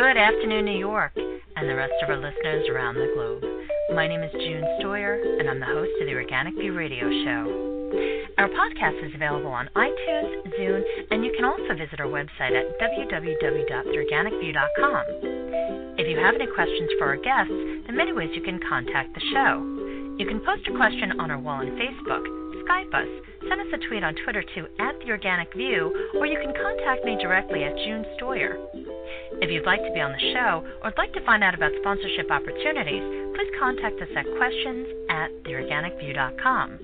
Good afternoon, New York, and the rest of our listeners around the globe. My name is June Stoyer, and I'm the host of the Organic View Radio Show. Our podcast is available on iTunes, Zune, and you can also visit our website at www.theorganicview.com. If you have any questions for our guests, there are many ways you can contact the show. You can post a question on our wall on Facebook, Skype us, send us a tweet on Twitter to at The Organic View, or you can contact me directly at June Stoyer. If you'd like to be on the show or would like to find out about sponsorship opportunities, please contact us at questions at theorganicview.com.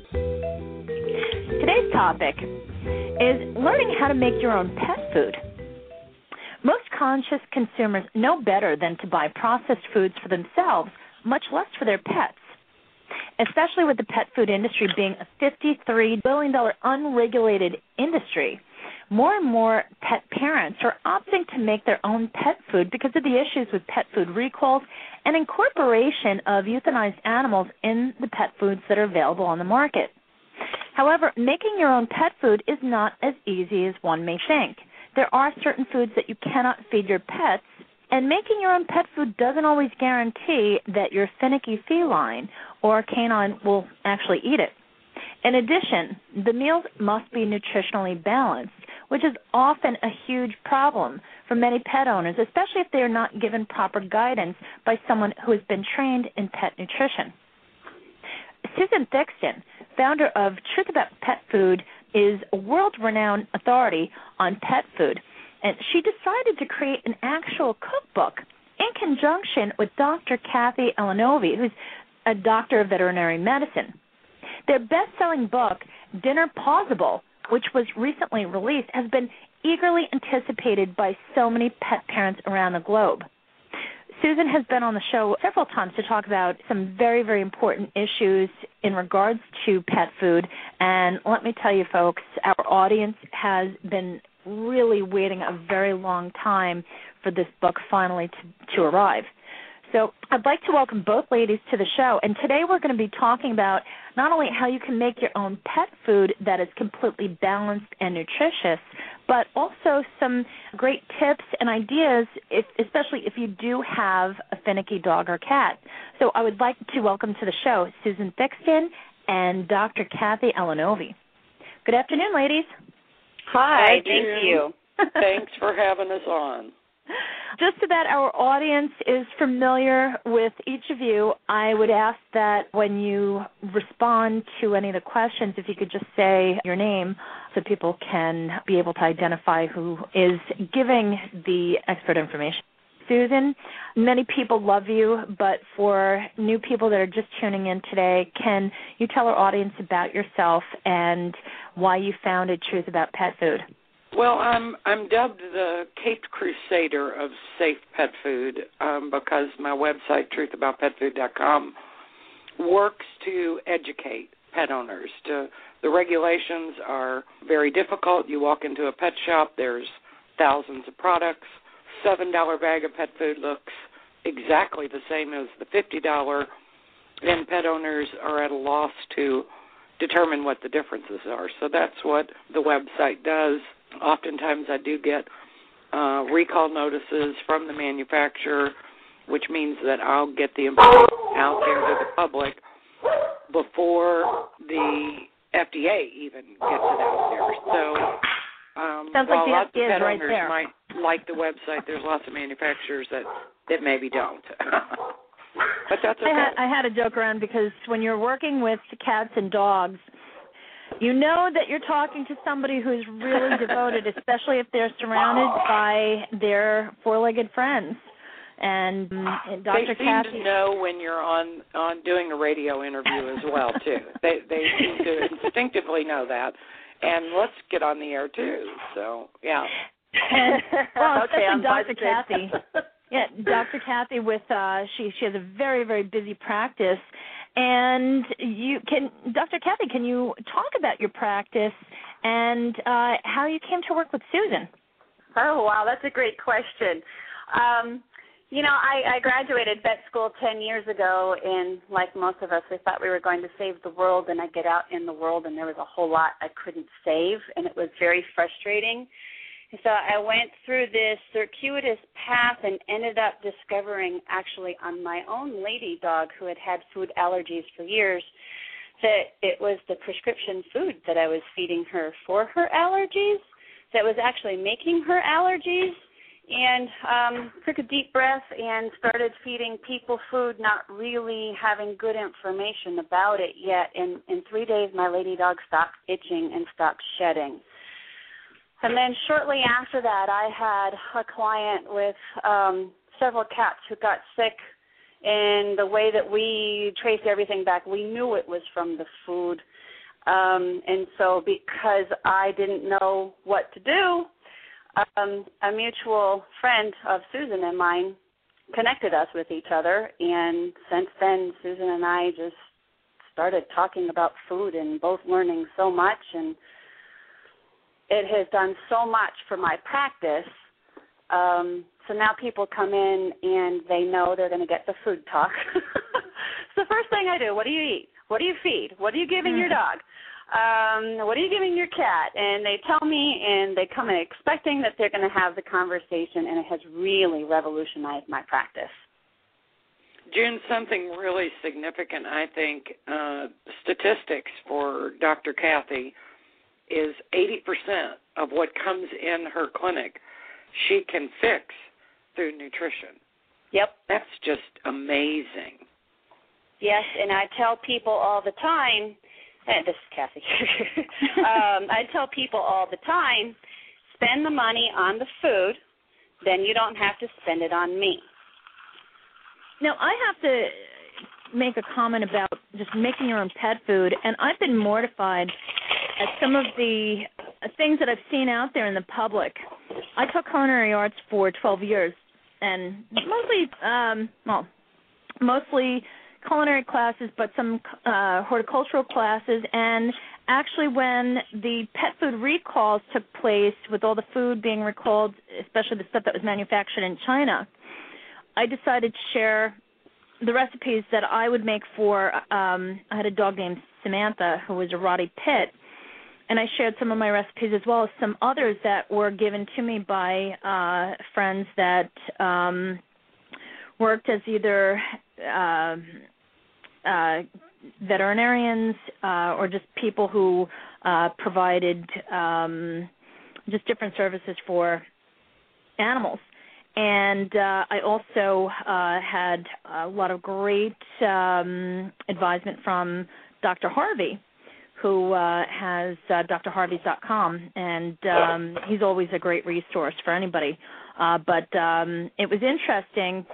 Today's topic is learning how to make your own pet food. Most conscious consumers know better than to buy processed foods for themselves, much less for their pets. Especially with the pet food industry being a $53 billion unregulated industry, more and more pet parents are opting to make their own pet food because of the issues with pet food recalls and incorporation of euthanized animals in the pet foods that are available on the market. However, making your own pet food is not as easy as one may think. There are certain foods that you cannot feed your pets, and making your own pet food doesn't always guarantee that your finicky feline or a canine will actually eat it. In addition, the meals must be nutritionally balanced, which is often a huge problem for many pet owners, especially if they are not given proper guidance by someone who has been trained in pet nutrition. Susan Thixton, founder of Truth About Pet Food, is a world renowned authority on pet food, and she decided to create an actual cookbook in conjunction with Dr. Cathy Alinovi, who's a doctor of veterinary medicine. Their best selling book, Dinner PAWsible, which was recently released, has been eagerly anticipated by so many pet parents around the globe. Susan has been on the show several times to talk about some very, very important issues in regards to pet food. And let me tell you, folks, our audience has been really waiting a very long time for this book finally to, to arrive. So I'd like to welcome both ladies to the show. And today we're going to be talking about not only how you can make your own pet food that is completely balanced and nutritious, but also some great tips and ideas, if, especially if you do have a finicky dog or cat. So I would like to welcome to the show Susan Thixton and Dr. Cathy Alinovi. Good afternoon, ladies. Hi, thank you. Thanks for having us on. Just so that our audience is familiar with each of you, I would ask that when you respond to any of the questions, if you could just say your name so people can be able to identify who is giving the expert information. Susan, many people love you, but for new people that are just tuning in today, can you tell our audience about yourself and why you founded Truth About Pet Food? Well, I'm I'm dubbed the Caped Crusader of safe pet food um, because my website truthaboutpetfood.com works to educate pet owners. To the regulations are very difficult. You walk into a pet shop, there's thousands of products. Seven dollar bag of pet food looks exactly the same as the fifty dollar, and pet owners are at a loss to determine what the differences are. So that's what the website does oftentimes I do get uh, recall notices from the manufacturer, which means that I'll get the information out there to the public before the FDA even gets it out there. So um, Sounds while like lots the of pet right owners there. might like the website, there's lots of manufacturers that that maybe don't. but that's okay. I had, I had a joke around because when you're working with cats and dogs, you know that you're talking to somebody who's really devoted, especially if they're surrounded by their four-legged friends. And, and Dr. They seem Cathy, to know when you're on on doing a radio interview as well too. they they seem to instinctively know that. And let's get on the air too. So yeah. And well, okay, especially I'm Dr. Cathy. Yeah, Dr. Cathy with uh she she has a very very busy practice and you can Dr. Cathy, can you talk about your practice and uh how you came to work with Susan? Oh wow, that's a great question. Um, you know, I, I graduated vet school ten years ago, and like most of us, we thought we were going to save the world. And I get out in the world, and there was a whole lot I couldn't save, and it was very frustrating. And so I went through this circuitous path and ended up discovering, actually, on my own lady dog who had had food allergies for years, that it was the prescription food that I was feeding her for her allergies that was actually making her allergies. And um took a deep breath and started feeding people food not really having good information about it yet. And in 3 days my lady dog stopped itching and stopped shedding and then shortly after that I had a client with um several cats who got sick and the way that we traced everything back we knew it was from the food um, and so because I didn't know what to do, um, a mutual friend of Susan and mine connected us with each other. And since then, Susan and I just started talking about food and both learning so much. And it has done so much for my practice. Um, so now people come in and they know they're going to get the food talk. the first thing I do. What do you eat? What do you feed? What are you giving your dog? Um, what are you giving your cat? And they tell me, and they come in expecting that they're going to have the conversation, and it has really revolutionized my practice. June, something really significant, I think, uh, statistics for Dr. Cathy is 80% of what comes in her clinic she can fix through nutrition. Yep. That's just amazing. Yes, and I tell people all the time, and this is Cathy. um, I tell people all the time, spend the money on the food, then you don't have to spend it on me. Now, I have to make a comment about just making your own pet food, and I've been mortified at some of the things that I've seen out there in the public. I taught culinary arts for 12 years, and mostly, um, well, mostly culinary classes, but some uh, horticultural classes. And actually, when the pet food recalls took place, with all the food being recalled, especially the stuff that was manufactured in China, I decided to share the recipes that I would make for. Um, I had a dog named Samantha who was a Roddy Pit, and I shared some of my recipes as well as some others that were given to me by uh, friends that um, worked as either uh, uh, veterinarians uh, or just people who uh, provided um, just different services for animals. And uh, I also uh, had a lot of great um, advisement from Dr. Harvey, who uh, has uh, drharveys.com, and um, he's always a great resource for anybody. Uh, but um, it was interesting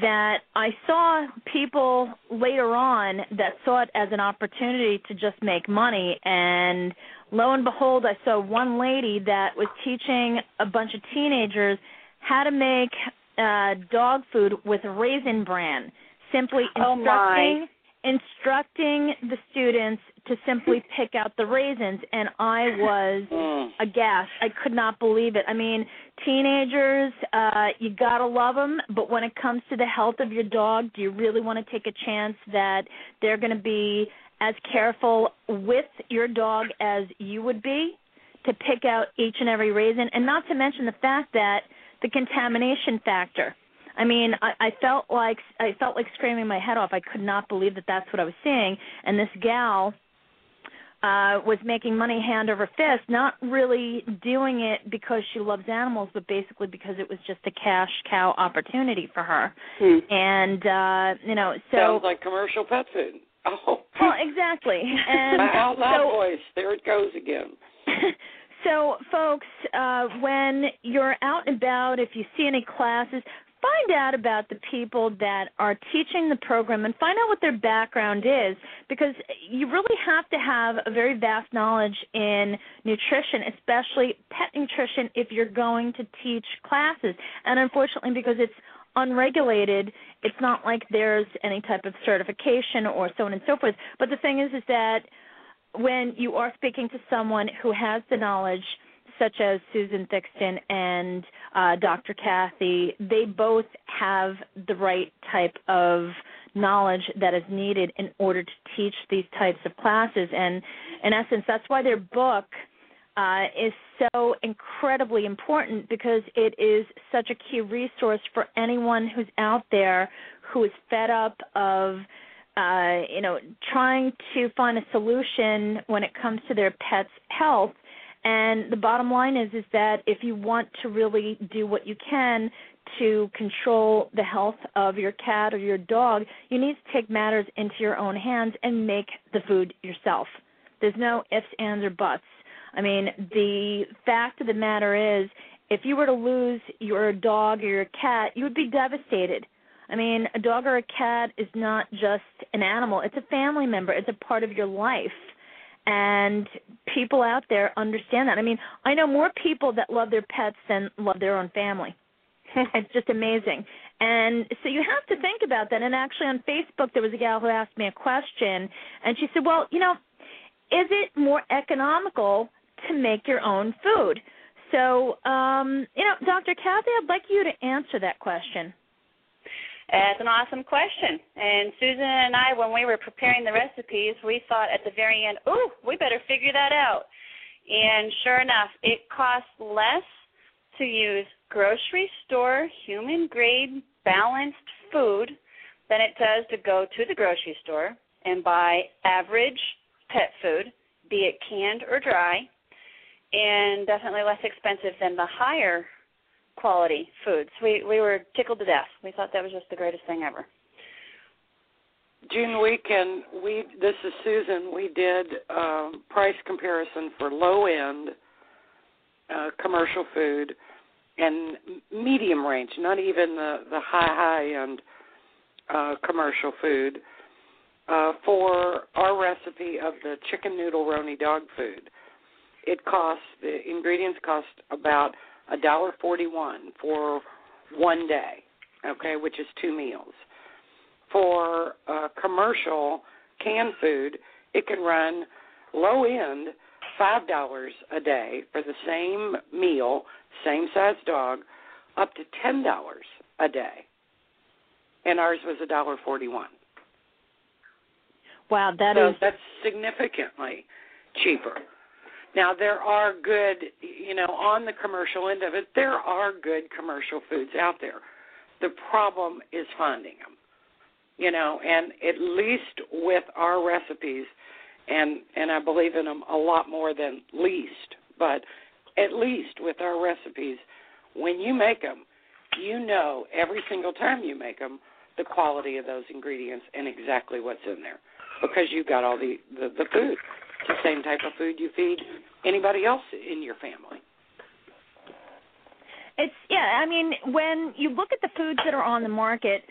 that I saw people later on that saw it as an opportunity to just make money, and lo and behold, I saw one lady that was teaching a bunch of teenagers how to make uh, dog food with Raisin Bran, simply Oh, instructing my. Instructing the students to simply pick out the raisins and I was Mm. aghast. I could not believe it. I mean, teenagers, uh you got to love them, but when it comes to the health of your dog, do you really want to take a chance that they're going to be as careful with your dog as you would be to pick out each and every raisin and not to mention the fact that the contamination factor. I mean, I, I felt like I felt like screaming my head off. I could not believe that that's what I was seeing. And this gal uh was making money hand over fist, not really doing it because she loves animals, but basically because it was just a cash cow opportunity for her. Hmm. And uh, you know, so Sounds like commercial pet food. Oh. well, exactly. And My out loud so, voice. There it goes again. so, folks, uh, when you're out and about, if you see any classes, find out about the people that are teaching the program and find out what their background is because you really have to have a very vast knowledge in nutrition, especially pet nutrition, if you're going to teach classes. And unfortunately, because it's unregulated, it's not like there's any type of certification or so on and so forth. But the thing is, is that when you are speaking to someone who has the knowledge, such as Susan Thixton and uh, Dr. Cathy, they both have the right type of knowledge that is needed in order to teach these types of classes. And in essence, that's why their book uh, is so incredibly important because it is such a key resource for anyone who's out there who is fed up of uh, you know, trying to find a solution when it comes to their pet's health. And the bottom line is is that if you want to really do what you can to control the health of your cat or your dog, you need to take matters into your own hands and make the food yourself. There's no ifs, ands, or buts. I mean, the fact of the matter is, if you were to lose your dog or your cat, you would be devastated I mean, a dog or a cat is not just an animal, it's a family member, it's a part of your life. And people out there understand that. I mean, I know more people that love their pets than love their own family. it's just amazing. And so you have to think about that. And actually, on Facebook, there was a gal who asked me a question, and she said, Well, you know, is it more economical to make your own food? So, um, you know, Dr. Cathy, I'd like you to answer that question. That's an awesome question. And Susan and I, when we were preparing the recipes, we thought at the very end, oh, we better figure that out. And sure enough, it costs less to use grocery store, human grade, balanced food than it does to go to the grocery store and buy average pet food, be it canned or dry, and definitely less expensive than the higher quality foods. We we were tickled to death. We thought that was just the greatest thing ever. June weekend, we this is Susan. We did uh, price comparison for low end uh, commercial food and medium range, not even the the high high end uh, commercial food. Uh, for our recipe of the chicken noodle roni dog food, it costs the ingredients cost about a dollar forty one for one day, okay, which is two meals. For uh, commercial canned food, it can run low end five dollars a day for the same meal, same size dog, up to ten dollars a day. And ours was a dollar forty one. Wow, that so is... that's significantly cheaper. Now there are good, you know, on the commercial end of it, there are good commercial foods out there. The problem is finding them. You know, and at least with our recipes, and and I believe in them a lot more than least, but at least with our recipes, when you make them, you know every single time you make them the quality of those ingredients and exactly what's in there because you've got all the the, the food. The same type of food you feed anybody else in your family. It's yeah, I mean, when you look at the foods that are on the market,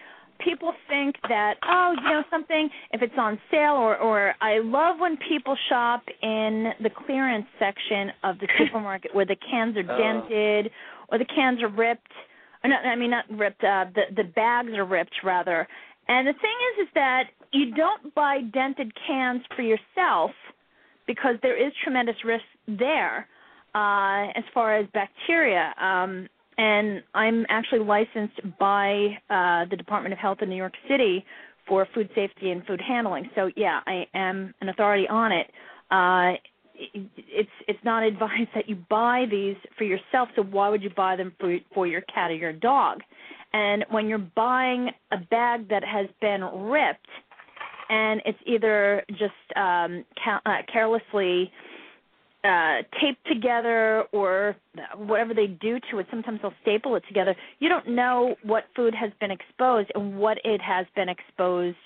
people think that oh, you know something if it's on sale or or I love when people shop in the clearance section of the supermarket where the cans are oh. dented or the cans are ripped. Or not, I mean not ripped, uh the the bags are ripped rather. And the thing is is that you don't buy dented cans for yourself because there is tremendous risk there uh, as far as bacteria. Um, and I'm actually licensed by uh, the Department of Health in New York City for food safety and food handling. So yeah, I am an authority on it. Uh, it's it's not advised that you buy these for yourself. So why would you buy them for for your cat or your dog? And when you're buying a bag that has been ripped, and it's either just um, ca- uh, carelessly uh, taped together or whatever they do to it. Sometimes they'll staple it together. You don't know what food has been exposed and what it has been exposed.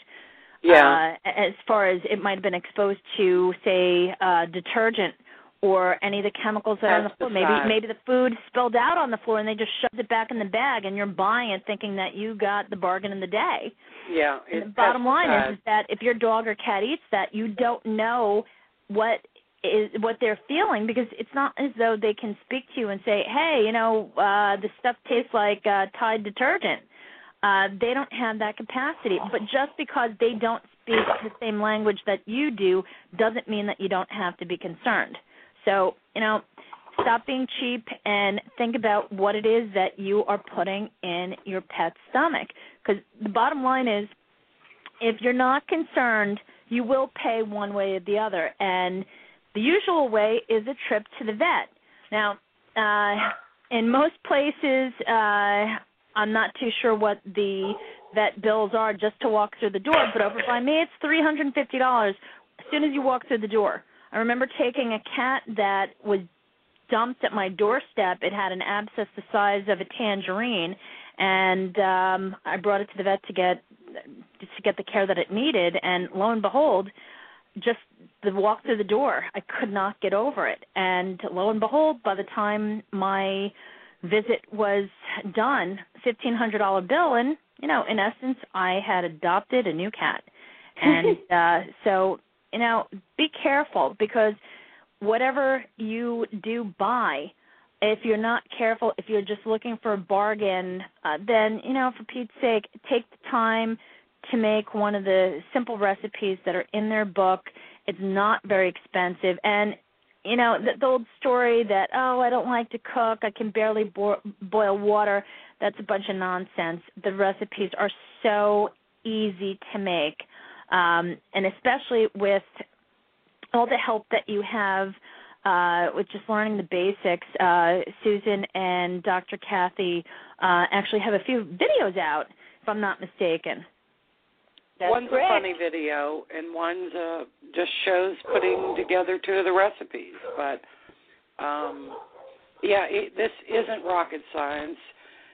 Yeah. Uh, as far as it might have been exposed to, say, uh, detergent or any of the chemicals that are on the floor. Maybe maybe the food spilled out on the floor and they just shoved it back in the bag and you're buying it thinking that you got the bargain in the day. Yeah. And the bottom line is, is that if your dog or cat eats that, you don't know what is what they're feeling because it's not as though they can speak to you and say, "Hey, you know, uh this stuff tastes like uh Tide detergent." Uh they don't have that capacity. But just because they don't speak the same language that you do doesn't mean that you don't have to be concerned. So, you know, stop being cheap and think about what it is that you are putting in your pet's stomach because the bottom line is if you're not concerned, you will pay one way or the other. And the usual way is a trip to the vet. Now, uh, in most places, uh, I'm not too sure what the vet bills are just to walk through the door, but over by me, it's $350 as soon as you walk through the door. I remember taking a cat that was dumped at my doorstep. It had an abscess the size of a tangerine, and um I brought it to the vet to get to get the care that it needed. And lo and behold, just the walk through the door, I could not get over it. And lo and behold, by the time my visit was done, fifteen hundred dollar bill, and you know, in essence, I had adopted a new cat. And uh so, you know, be careful because whatever you do buy, if you're not careful, if you're just looking for a bargain, uh, then you know, for Pete's sake, take the time to make one of the simple recipes that are in their book. It's not very expensive, and you know the, the old story that oh, I don't like to cook, I can barely bo- boil water. That's a bunch of nonsense. The recipes are so easy to make, um, and especially with all the help that you have uh, with just learning the basics. Uh, Susan and Dr. Cathy uh, actually have a few videos out, if I'm not mistaken. That's one's correct. a funny video, and one's uh, just shows putting together two of the recipes. But um, yeah, it, this isn't rocket science.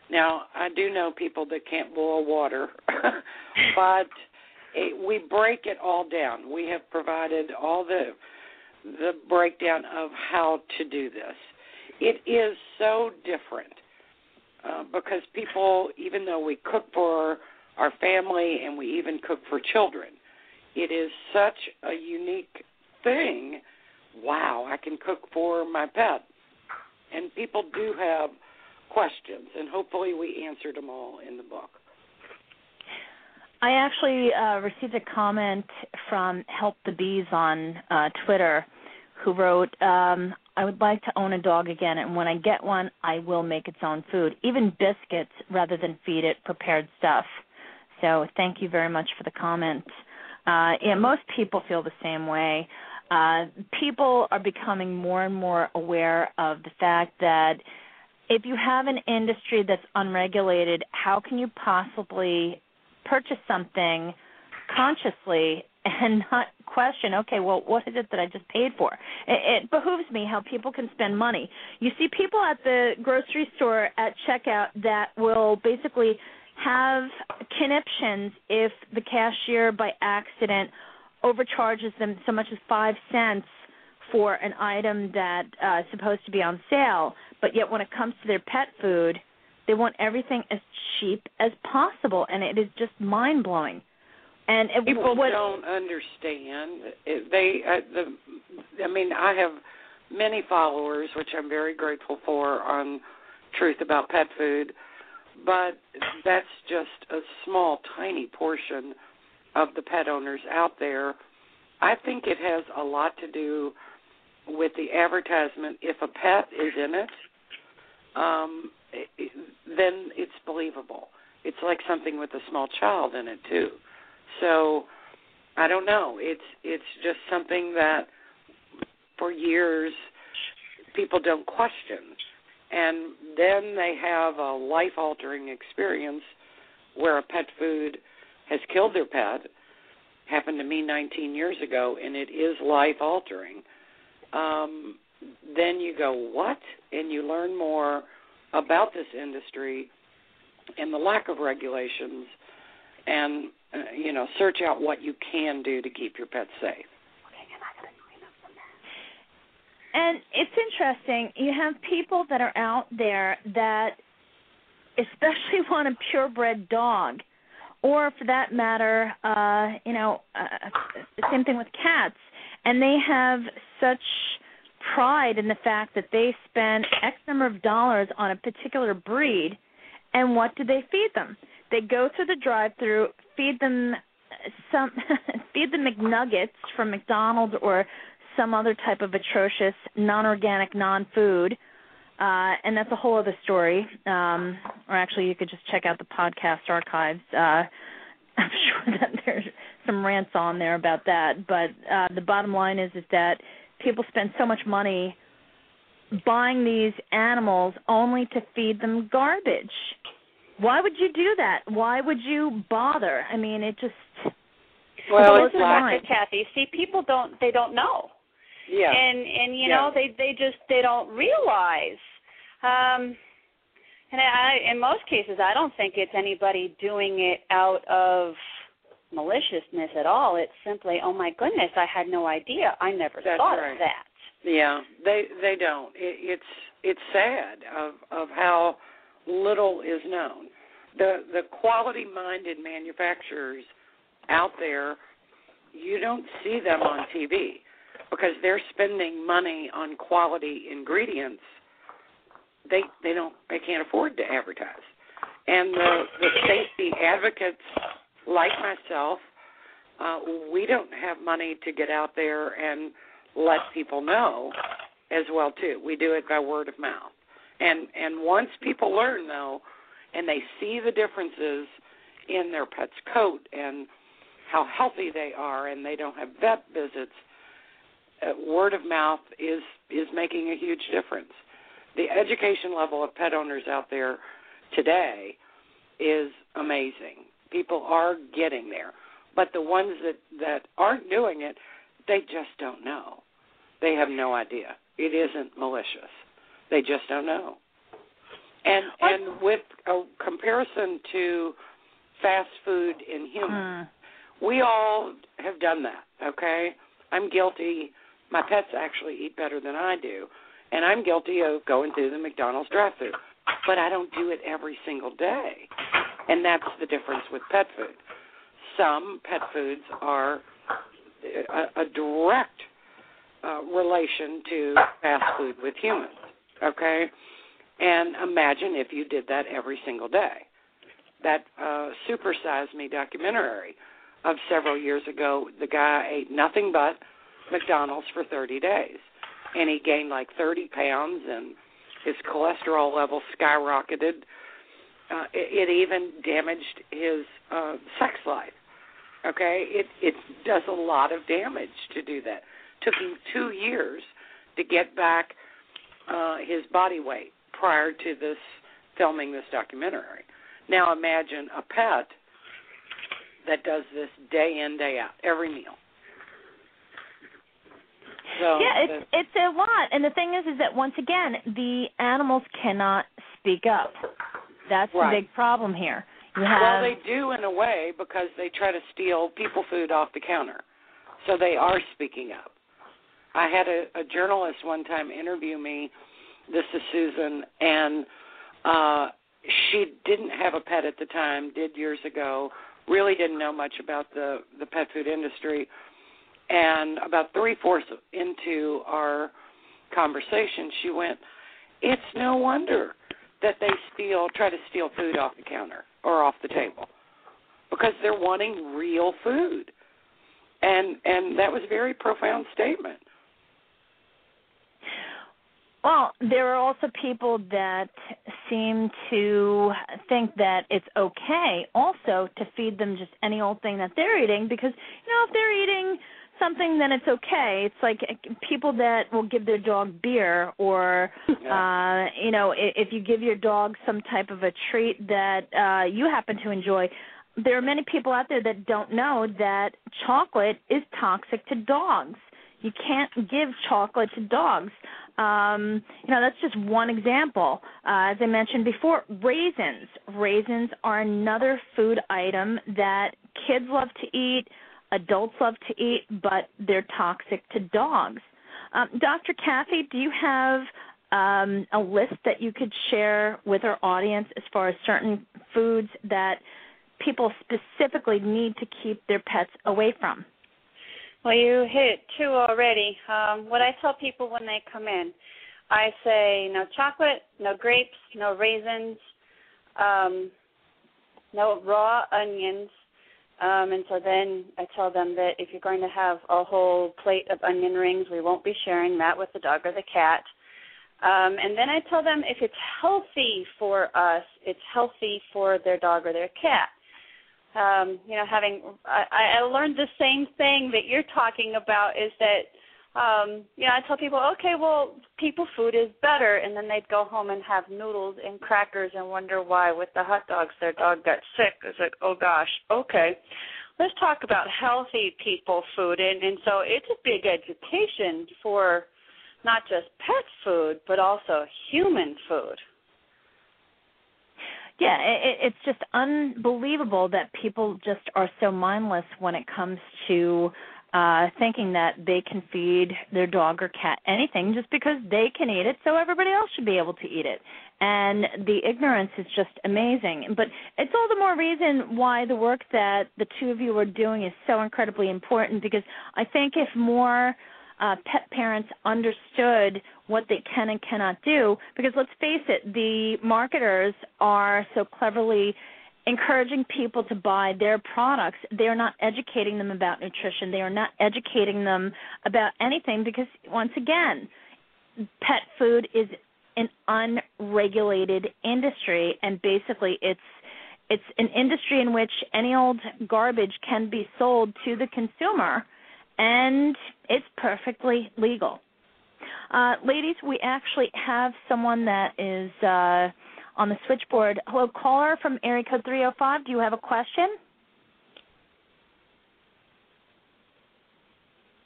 Now, I do know people that can't boil water, but it, we break it all down. We have provided all the the breakdown of how to do this. It is so different uh, because people, even though we cook for our family and we even cook for children, it is such a unique thing. Wow, I can cook for my pet. And people do have questions, and hopefully we answered them all in the book. I actually uh, received a comment from Help the Bees on uh, Twitter who wrote, um, I would like to own a dog again, and when I get one, I will make its own food, even biscuits rather than feed it prepared stuff. So thank you very much for the comment. Uh, yeah, most people feel the same way. Uh, people are becoming more and more aware of the fact that if you have an industry that's unregulated, how can you possibly purchase something consciously and not question, okay, well, what is it that I just paid for? It, it behooves me how people can spend money. You see people at the grocery store at checkout that will basically have conniptions if the cashier by accident overcharges them so much as five cents for an item that uh, is supposed to be on sale, but yet when it comes to their pet food, they want everything as cheap as possible, and it is just mind blowing. And it, People what, don't understand. They, uh, the, I mean, I have many followers, which I'm very grateful for on Truth About Pet Food, but that's just a small, tiny portion of the pet owners out there. I think it has a lot to do with the advertisement. If a pet is in it, um, then it's believable. It's like something with a small child in it too. So I don't know. It's it's just something that for years people don't question. And then they have a life altering experience where a pet food has killed their pet. Happened to me 19 years ago, and it is life altering. Um, then you go, what? And you learn more about this industry and the lack of regulations and uh, you know search out what you can do to keep your pet safe And it's interesting. You have people that are out there that especially want a purebred dog or for that matter, uh, you know, uh, same thing with cats, and they have such pride in the fact that they spend X number of dollars on a particular breed, and what do they feed them? They go through the drive-through, feed them some, feed them McNuggets from McDonald's or some other type of atrocious non-organic non-food. Uh, and that's a whole other story. Um, or actually, you could just check out the podcast archives. Uh, I'm sure that there's some rants on there about that. But uh, the bottom line is is that people spend so much money buying these animals only to feed them garbage. Why would you do that? Why would you bother? I mean, it just well, it's like Cathy. See, people don't they don't know. Yeah. And and you yeah. know they they just they don't realize. Um and I in most cases I don't think it's anybody doing it out of maliciousness at all. It's simply, oh my goodness, I had no idea. I never That's thought right. of that. Yeah, they they don't. It, it's it's sad of of how little is known. The the quality minded manufacturers out there, you don't see them on TV because they're spending money on quality ingredients. They they don't they can't afford to advertise. And the the safety advocates like myself, uh, we don't have money to get out there and let people know as well too. We do it by word of mouth. And and once people learn though and they see the differences in their pet's coat and how healthy they are and they don't have vet visits, uh, word of mouth is is making a huge difference. The education level of pet owners out there today is amazing. People are getting there, but the ones that that aren't doing it, they just don't know. They have no idea. It isn't malicious. They just don't know. And and with a comparison to fast food in humans, hmm. we all have done that. Okay, I'm guilty. My pets actually eat better than I do, and I'm guilty of going through the McDonald's drive-through. But I don't do it every single day, and that's the difference with pet food. Some pet foods are a, a direct uh, relation to fast food with humans. Okay, and imagine if you did that every single day. That uh, Super Size Me documentary of several years ago, the guy ate nothing but McDonald's for 30 days, and he gained like 30 pounds, and his cholesterol level skyrocketed. Uh, it, it even damaged his uh, sex life. Okay, it it does a lot of damage to do that. Took him two years to get back uh, his body weight prior to this filming this documentary. Now imagine a pet that does this day in day out every meal. So yeah, it's it's a lot, and the thing is, is that once again, the animals cannot speak up. That's Right. the big problem here. You have well, they do in a way because they try to steal people food off the counter, so they are speaking up. I had a, a journalist one time interview me. This is Susan, and uh, she didn't have a pet at the time. Did years ago. Really didn't know much about the the pet food industry. And about three fourths into our conversation, she went, "It's no wonder that they steal, try to steal food off the counter or off the table, because they're wanting real food." And and that was a very profound statement. Well, there are also people that seem to think that it's okay also to feed them just any old thing that they're eating because you know if they're eating something then it's okay. It's like uh, people that will give their dog beer or uh you know i- if you give your dog some type of a treat that uh you happen to enjoy there are many people out there that don't know that chocolate is toxic to dogs. You can't give chocolate to dogs. Um, you know, that's just one example. Uh, as I mentioned before, raisins. Raisins are another food item that kids love to eat, adults love to eat, but they're toxic to dogs. Um, Dr. Cathy, do you have um, a list that you could share with our audience as far as certain foods that people specifically need to keep their pets away from? Well, you hit two already. Um, what I tell people when they come in, I say no chocolate, no grapes, no raisins, um, no raw onions. Um, and so then I tell them that if you're going to have a whole plate of onion rings, we won't be sharing that with the dog or the cat. Um, and then I tell them if it's healthy for us, it's healthy for their dog or their cat. Um, you know, having I, I learned the same thing that you're talking about is that um, know, I tell people, okay, well, people food is better, and then they'd go home and have noodles and crackers and wonder why with the hot dogs their dog got sick. It's like, oh gosh, okay, let's talk about healthy people food, and and so it's a big education for not just pet food but also human food. Yeah, it, it's just unbelievable that people just are so mindless when it comes to uh thinking that they can feed their dog or cat anything just because they can eat it so everybody else should be able to eat it and the ignorance is just amazing but it's all the more reason why the work that the two of you are doing is so incredibly important because i think if more uh, pet parents understood what they can and cannot do. Because let's face it, the marketers are so cleverly encouraging people to buy their products. They are not educating them about nutrition. They are not educating them about anything because, once again, pet food is an unregulated industry, and basically, it's it's an industry in which any old garbage can be sold to the consumer and it's perfectly legal. Uh, ladies, we actually have someone that is uh, on the switchboard. Hello, caller from area code 305. Do you have a question?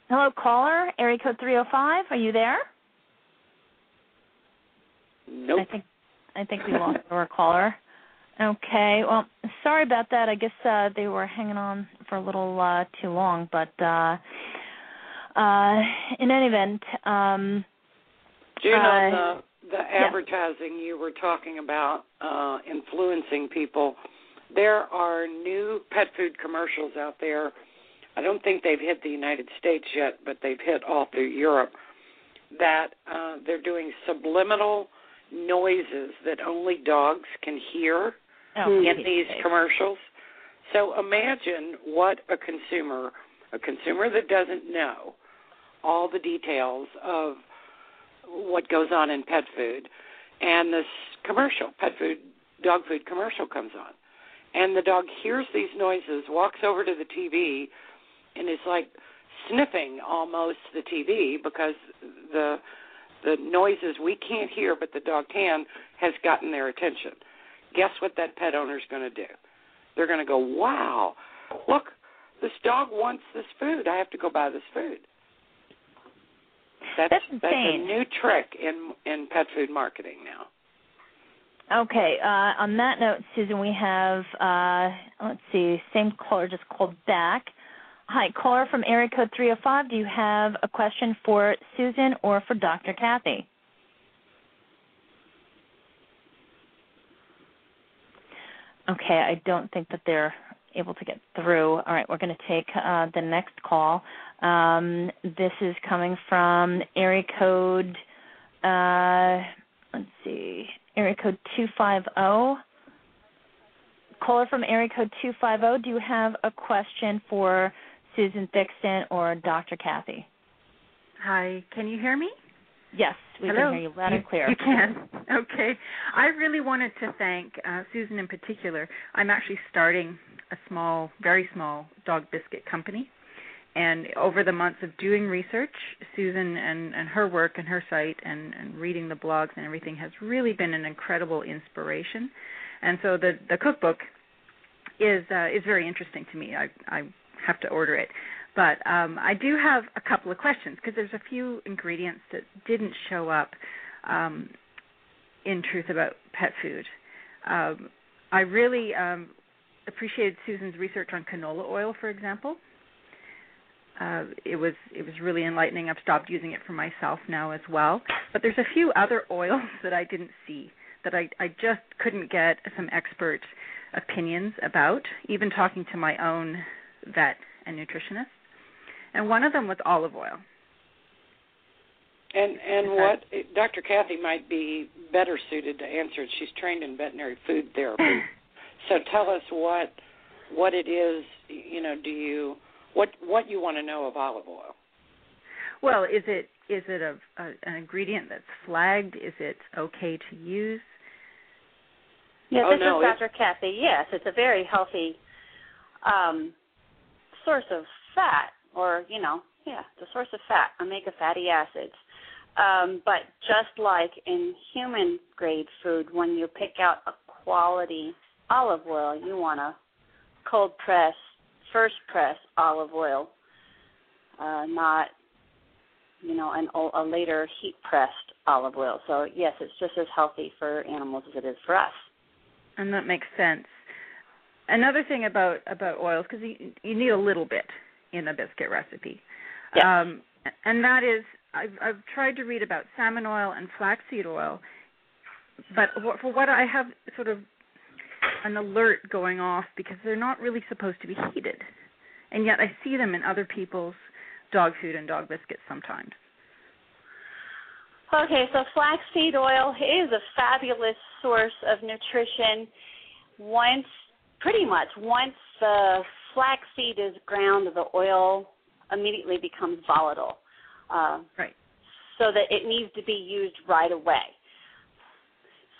Hello, caller, area code 305. Are you there? Nope. I think I think we lost our caller. Okay. Well, sorry about that. I guess uh, they were hanging on for a little uh, too long, but uh, uh, in any event, um, June, on the advertising you were talking about uh, influencing people, there are new pet food commercials out there. I don't think they've hit the United States yet, but they've hit all through Europe. That uh, they're doing subliminal noises that only dogs can hear oh, in these commercials. So imagine what a consumer, a consumer that doesn't know all the details of what goes on in pet food, and this commercial, pet food, dog food commercial comes on, and the dog hears these noises, walks over to the TV, and is like sniffing almost the TV because the the noises we can't hear but the dog can has gotten their attention. Guess what that pet owner's going to do? They're going to go, "Wow, look, this dog wants this food. I have to go buy this food." That's that's, that's a new trick in in pet food marketing now. Okay. Uh, on that note, Susan, we have uh, let's see, same caller just called back. Hi, caller from area code 305. Do you have a question for Susan or for Dr. Cathy? Okay, I don't think that they're able to get through. All right, we're going to take uh, the next call. Um, this is coming from area code, uh, let's see, area code 250. Caller from area code 250, do you have a question for Susan Thixton or Dr. Cathy? Hi, can you hear me? Yes, we Hello. can hear you loud and clear. You can. Okay. I really wanted to thank uh, Susan in particular. I'm actually starting a small, very small dog biscuit company. And over the months of doing research, Susan and, and her work and her site and, and reading the blogs and everything has really been an incredible inspiration. And so the, the cookbook is uh, is very interesting to me. I, I have to order it. But um, I do have a couple of questions because there's a few ingredients that didn't show up um, in Truth About Pet Food. Um, I really um, appreciated Susan's research on canola oil, for example. Uh, it was it was really enlightening. I've stopped using it for myself now as well. But there's a few other oils that I didn't see that I I just couldn't get some expert opinions about, even talking to my own vet and nutritionist. And one of them was olive oil. And and what Dr. Cathy might be better suited to answer. She's trained in veterinary food therapy. so tell us what what it is. You know, do you what what you want to know of olive oil? Well, is it is it a, a an ingredient that's flagged? Is it okay to use? Yeah, oh, this no, is Dr. Cathy. Yes, it's a very healthy um, source of fat, or you know, yeah, it's a source of fat, omega fatty acids. Um, but just like in human grade food, when you pick out a quality olive oil, you want to cold press, first press olive oil, uh, not you know an a later heat pressed olive oil. So yes, it's just as healthy for animals as it is for us. And that makes sense. Another thing about about oils because you, you need a little bit in a biscuit recipe, yeah. um, and that is I've, I've tried to read about salmon oil and flaxseed oil, but for what I have sort of an alert going off because they're not really supposed to be heated, and yet I see them in other people's dog food and dog biscuits sometimes. Okay, so flaxseed oil is a fabulous source of nutrition. Once, pretty much, once the flaxseed is ground, the oil immediately becomes volatile. Uh, right. So that it needs to be used right away.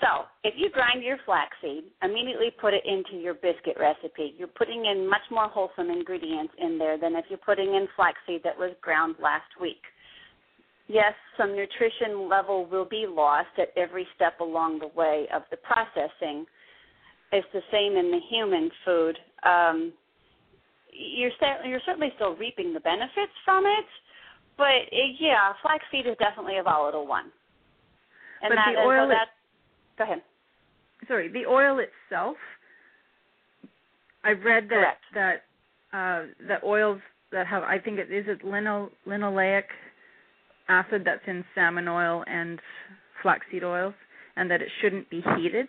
So, if you grind your flaxseed, immediately put it into your biscuit recipe. You're putting in much more wholesome ingredients in there than if you're putting in flaxseed that was ground last week. Yes, some nutrition level will be lost at every step along the way of the processing. It's the same in the human food. Um, you're, you're certainly still reaping the benefits from it, but it, yeah, flaxseed is definitely a volatile one. And but that, the oil. So that, go ahead. Sorry, the oil itself. I've read that Correct. that uh, the oils that have I think it is it lino, linoleic acid that's in salmon oil and flaxseed oils, and that it shouldn't be heated.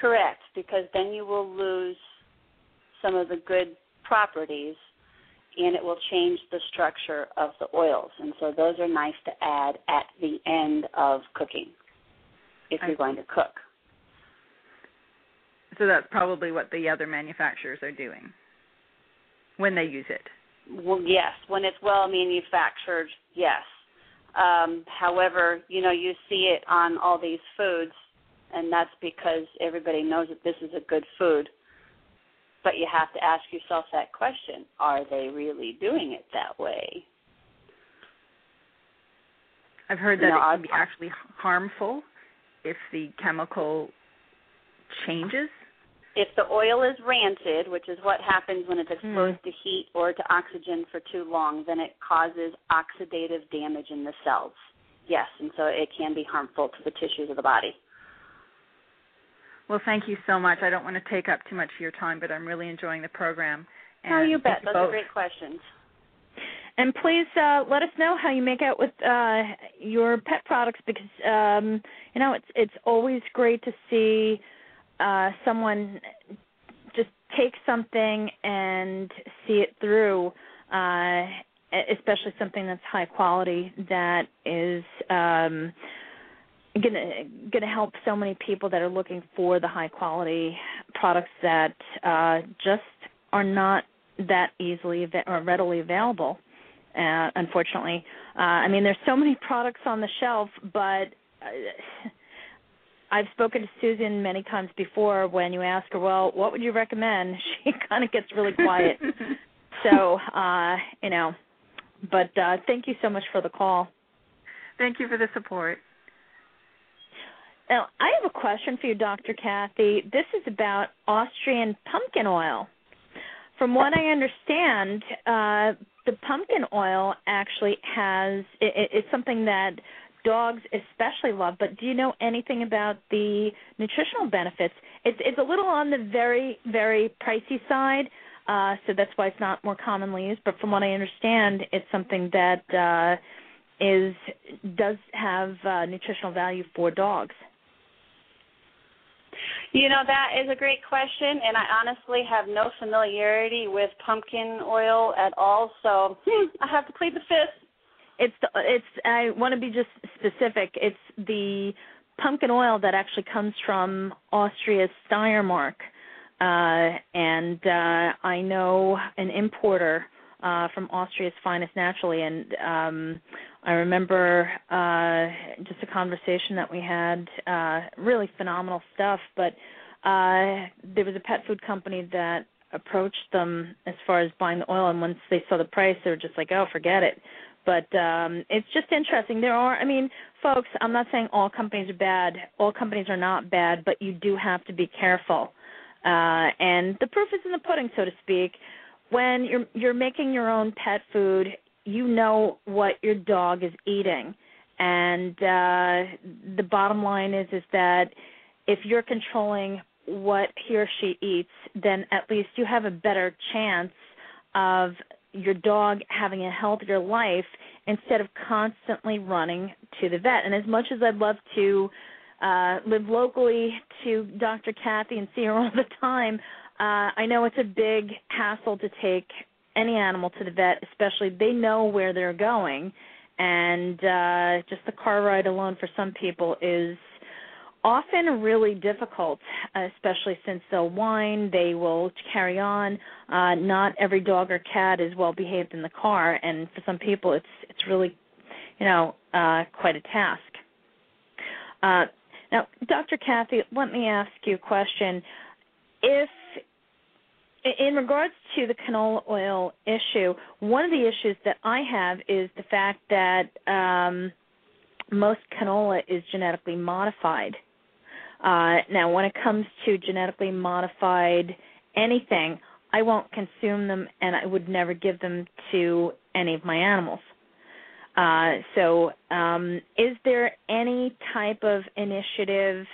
Correct, because then you will lose some of the good properties and it will change the structure of the oils. And so those are nice to add at the end of cooking if you're going to cook. So that's probably what the other manufacturers are doing when they use it. Well, yes, when it's well manufactured, yes. Um, however, you know, you see it on all these foods, and that's because everybody knows that this is a good food. But you have to ask yourself that question are they really doing it that way? I've heard that you know, it can be actually harmful if the chemical changes if the oil is rancid, which is what happens when it's Hmm. exposed mm. to heat or to oxygen for too long, then it causes oxidative damage in the cells. Yes, and so it can be harmful to the tissues of the body. Well, thank you so much. I don't want to take up too much of your time, but I'm really enjoying the program. And oh, you bet. You Those both. are great questions. And please uh, let us know how you make out with uh, your pet products because um, you know it's it's always great to see uh, someone just take something and see it through, uh, especially something that's high quality that is um, gonna gonna help so many people that are looking for the high quality products that uh, just are not that easily or readily available. Uh, unfortunately, uh, I mean, there's so many products on the shelf, but uh, I've spoken to Susan many times before. When you ask her, "Well, what would you recommend?" She kind of gets really quiet. so, uh, you know, but uh, thank you so much for the call. Thank you for the support. Now, I have a question for you, Dr. Cathy. This is about Austrian pumpkin oil. From what I understand, uh, the pumpkin oil actually has it, it's something that dogs especially love. But do you know anything about the nutritional benefits? It's it's a little on the very very pricey side. uh, so that's why it's not more commonly used. But from what I understand, it's something that uh, is does have uh, nutritional value for dogs. You know, that is a great question, and I honestly have no familiarity with pumpkin oil at all, so hmm, I have to plead the fifth. It's the, it's I want to be just specific. It's the pumpkin oil that actually comes from Austria's Steiermark, uh, and uh, I know an importer uh, from Austria's Finest Naturally, and um, I remember uh, just a conversation that we had. Uh, really phenomenal stuff, but uh, there was a pet food company that approached them as far as buying the oil, and once they saw the price, they were just like, "Oh, forget it." But um, it's just interesting. There are, I mean, folks. I'm not saying all companies are bad. All companies are not bad, but you do have to be careful. Uh, and the proof is in the pudding, so to speak. When you're you're making your own pet food, you know what your dog is eating. And uh the bottom line is is that if you're controlling what he or she eats then at least you have a better chance of your dog having a healthier life instead of constantly running to the vet. And as much as i'd love to uh live locally to dr cathy and see her all the time uh i know it's a big hassle to take any animal to the vet, especially they know where they're going, and uh, just the car ride alone for some people is often really difficult, especially since they'll whine, they will carry on. Uh, not every dog or cat is well behaved in the car, and for some people, it's it's really, you know, uh, quite a task. Uh, now, Dr. Cathy, let me ask you a question. If in regards to the canola oil issue, one of the issues that I have is the fact that um, most canola is genetically modified. Uh, now, when it comes to genetically modified anything, I won't consume them, and I would never give them to any of my animals. Uh, so, um, is there any type of initiatives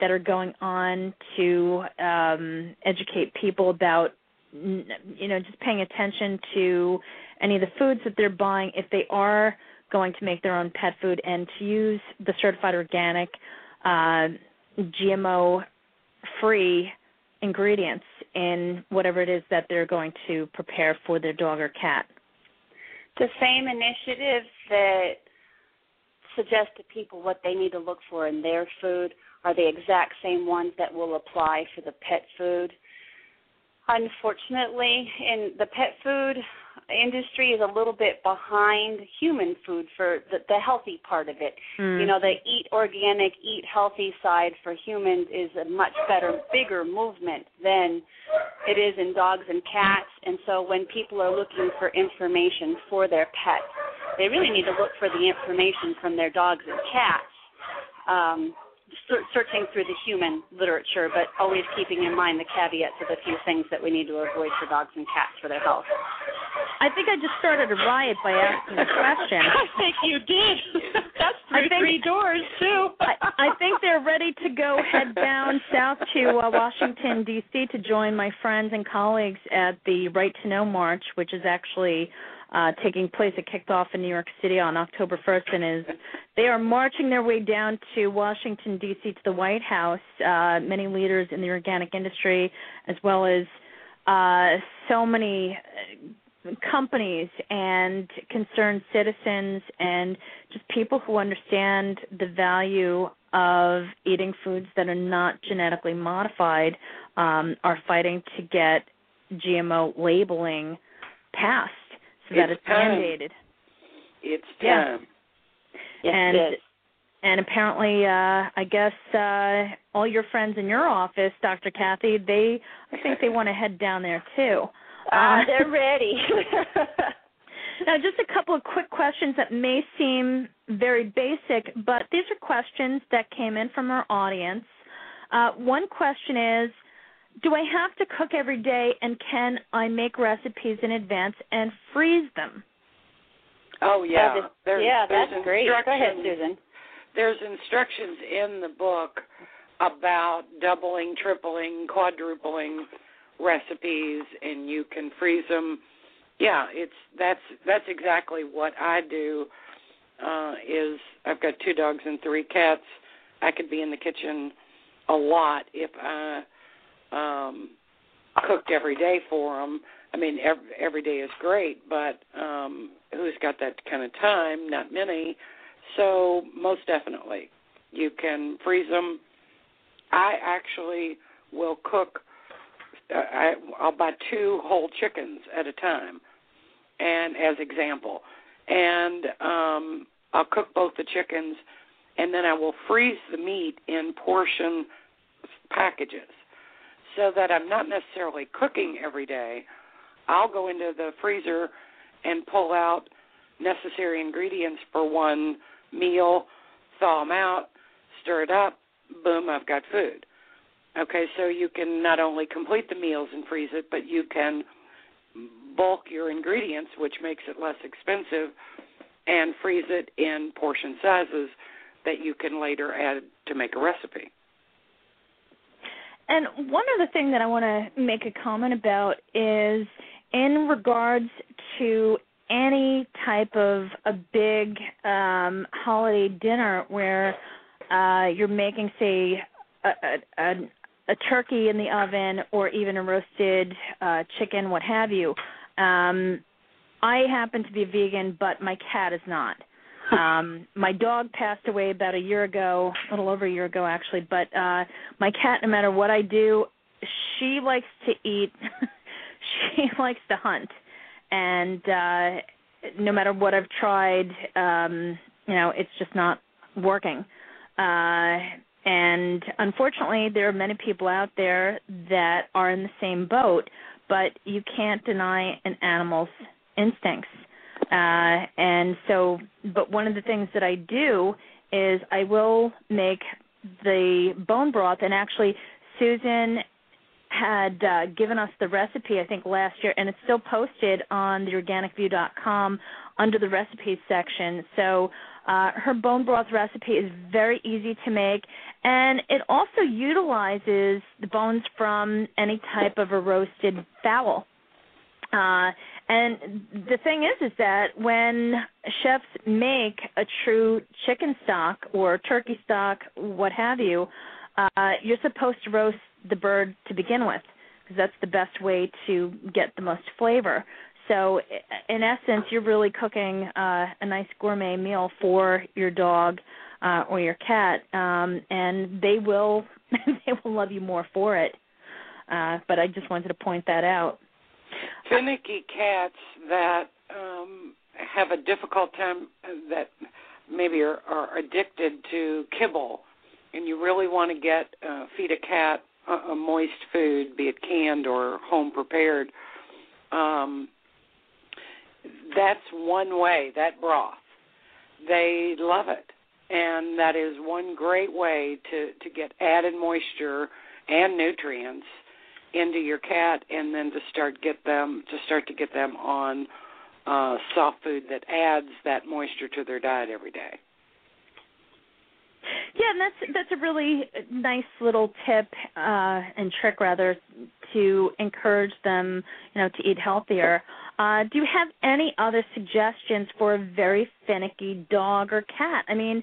that are going on to um, educate people about you know just paying attention to any of the foods that they're buying if they are going to make their own pet food and to use the certified organic uh, GMO free ingredients in whatever it is that they're going to prepare for their dog or cat. The same initiatives that suggest to people what they need to look for in their food are the exact same ones that will apply for the pet food. Unfortunately, in the pet food industry is a little bit behind human food for the, the healthy part of it. Mm. You know, the eat organic, eat healthy side for humans is a much better, bigger movement than it is in dogs and cats. And so when people are looking for information for their pets, they really need to look for the information from their dogs and cats. Um, searching through the human literature, but always keeping in mind the caveats of a few things that we need to avoid for dogs and cats for their health. I think I just started a riot by asking a question. I think you did. That's through think, three doors too. I, I think they're ready to go head down south to uh, Washington D.C. to join my friends and colleagues at the Right to Know March, which is actually uh, taking place. It kicked off in New York City on October 1st, and is they are marching their way down to Washington D.C. to the White House. Uh, many leaders in the organic industry, as well as uh, so many uh, companies and concerned citizens, and just people who understand the value of eating foods that are not genetically modified, um, are fighting to get GMO labeling passed that it's, it's mandated. It's time. Yeah. and and apparently uh I guess uh all your friends in your office, Dr. Cathy, they I think they want to head down there too. Uh, uh they're ready. now just a couple of quick questions that may seem very basic, but these are questions that came in from our audience. Uh, one question is do I have to cook every day, and can I make recipes in advance and freeze them? Oh yeah, there's, yeah, there's that's great. Go ahead, Susan. There's instructions in the book about doubling, tripling, quadrupling recipes and you can freeze them. Yeah, it's that's that's exactly what I do. Uh, is I've got two dogs and three cats. I could be in the kitchen a lot if I um, cooked every day for them. I mean, every, every day is great, but um, who's got that kind of time? Not many. So most definitely, you can freeze them. I actually will cook. Uh, I, I'll buy two whole chickens at a time, and as example, and um, I'll cook both the chickens, and then I will freeze the meat in portion packages, so that I'm not necessarily cooking every day. I'll go into the freezer and pull out necessary ingredients for one meal, thaw them out, stir it up, boom, I've got food. Okay, so you can not only complete the meals and freeze it, but you can bulk your ingredients, which makes it less expensive, and freeze it in portion sizes that you can later add to make a recipe. And one other thing that I want to make a comment about is in regards to any type of a big um, holiday dinner where uh, you're making, say, a, a, a turkey in the oven or even a roasted uh, chicken, what have you. Um, I happen to be a vegan, but my cat is not. Um, my dog passed away about a year ago, a little over a year ago actually. But uh, my cat, no matter what I do, she likes to eat. she likes to hunt, and uh, no matter what I've tried, um, you know, it's just not working. Uh, and unfortunately, there are many people out there that are in the same boat, but you can't deny an animal's instincts. Uh, and so, but one of the things that I do is I will make the bone broth, and actually, Susan had uh, given us the recipe I think last year, and it's still posted on the organicview.com under the recipes section. So uh, her bone broth recipe is very easy to make, and it also utilizes the bones from any type of a roasted fowl. Uh, and the thing is, is that when chefs make a true chicken stock or turkey stock, what have you, uh, you're supposed to roast the bird to begin with because that's the best way to get the most flavor. So, in essence, you're really cooking uh, a nice gourmet meal for your dog uh, or your cat, um, and they will they will love you more for it. Uh, but I just wanted to point that out. Finicky cats that um, have a difficult time uh, that maybe are, are addicted to kibble, and you really want to get uh, feed a cat a, a moist food, be it canned or home prepared. Um, that's one way, that broth. They love it. And that is one great way to, to get added moisture and nutrients into your cat and then to start get them to start to get them on uh, soft food that adds that moisture to their diet every day. Yeah, and that's that's a really nice little tip uh, and trick, rather, to encourage them, you know, to eat healthier. Uh, do you have any other suggestions for a very finicky dog or cat? I mean,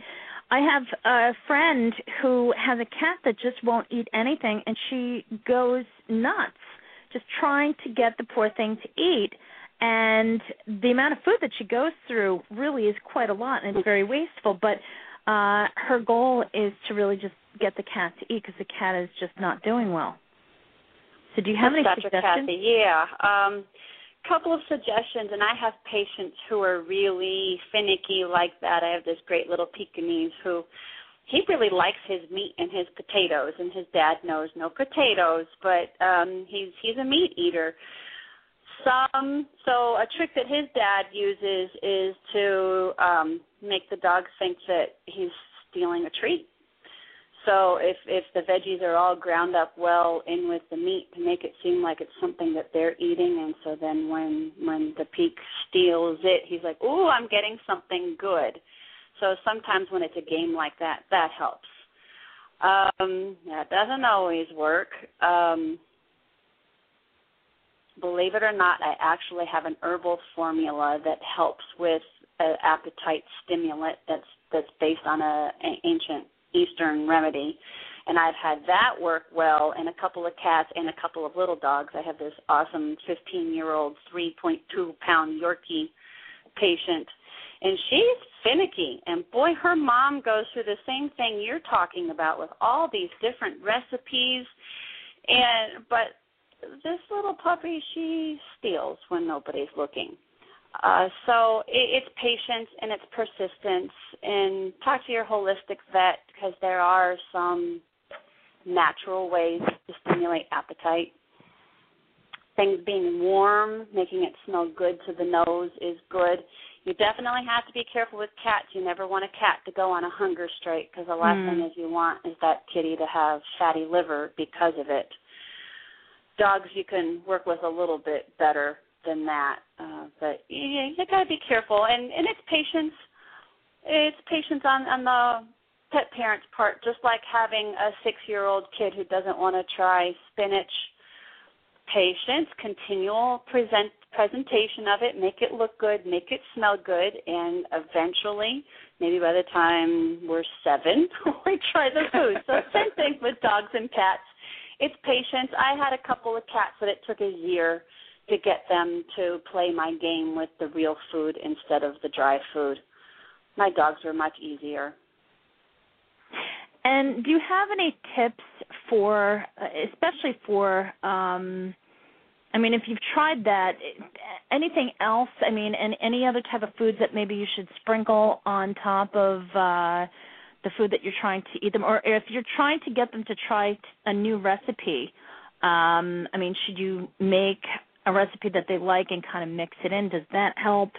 I have a friend who has a cat that just won't eat anything, and she goes nuts just trying to get the poor thing to eat. And the amount of food that she goes through really is quite a lot, and it's very wasteful. But uh, her goal is to really just get the cat to eat because the cat is just not doing well. So, do you have That's any Dr. suggestions? Cathy, yeah. Um, couple of suggestions, and I have patients who are really finicky like that. I have this great little Pekingese who he really likes his meat and his potatoes, and his dad knows no potatoes, but um, he's he's a meat eater. Some so a trick that his dad uses is to um, make the dog think that he's stealing a treat. So if if the veggies are all ground up well in with the meat to make it seem like it's something that they're eating, and so then when when the peak steals it, he's like, "Ooh, I'm getting something good." So sometimes when it's a game like that, that helps. Um, that doesn't always work. Um, believe it or not, I actually have an herbal formula that helps with an appetite stimulant that's that's based on a, an ancient Eastern remedy. And I've had that work well in a couple of cats and a couple of little dogs. I have this awesome 15 year old, 3.2 pound Yorkie patient and she's finicky and boy her mom goes through the same thing you're talking about with all these different recipes and but this little puppy she steals when nobody's looking uh, so it, it's patience and it's persistence and talk to your holistic vet because there are some natural ways to stimulate appetite things being warm making it smell good to the nose is good you definitely have to be careful with cats. You never want a cat to go on a hunger strike because the last Mm. thing is you want is that kitty to have fatty liver because of it. Dogs you can work with a little bit better than that, uh, but you, you got to be careful. And and it's patience. It's patience on on the pet parent's part. Just like having a six year old kid who doesn't want to try spinach. Patience, continual present presentation of it, make it look good, make it smell good, and eventually, maybe by the time we're seven, we try the food. So same thing with dogs and cats. It's patience. I had a couple of cats that it took a year to get them to play my game with the real food instead of the dry food. My dogs were much easier. And do you have any tips for, uh, especially for, um, I mean, if you've tried that, anything else? I mean, and any other type of foods that maybe you should sprinkle on top of uh, the food that you're trying to eat them, or if you're trying to get them to try a new recipe, um, I mean, should you make a recipe that they like and kind of mix it in? Does that help?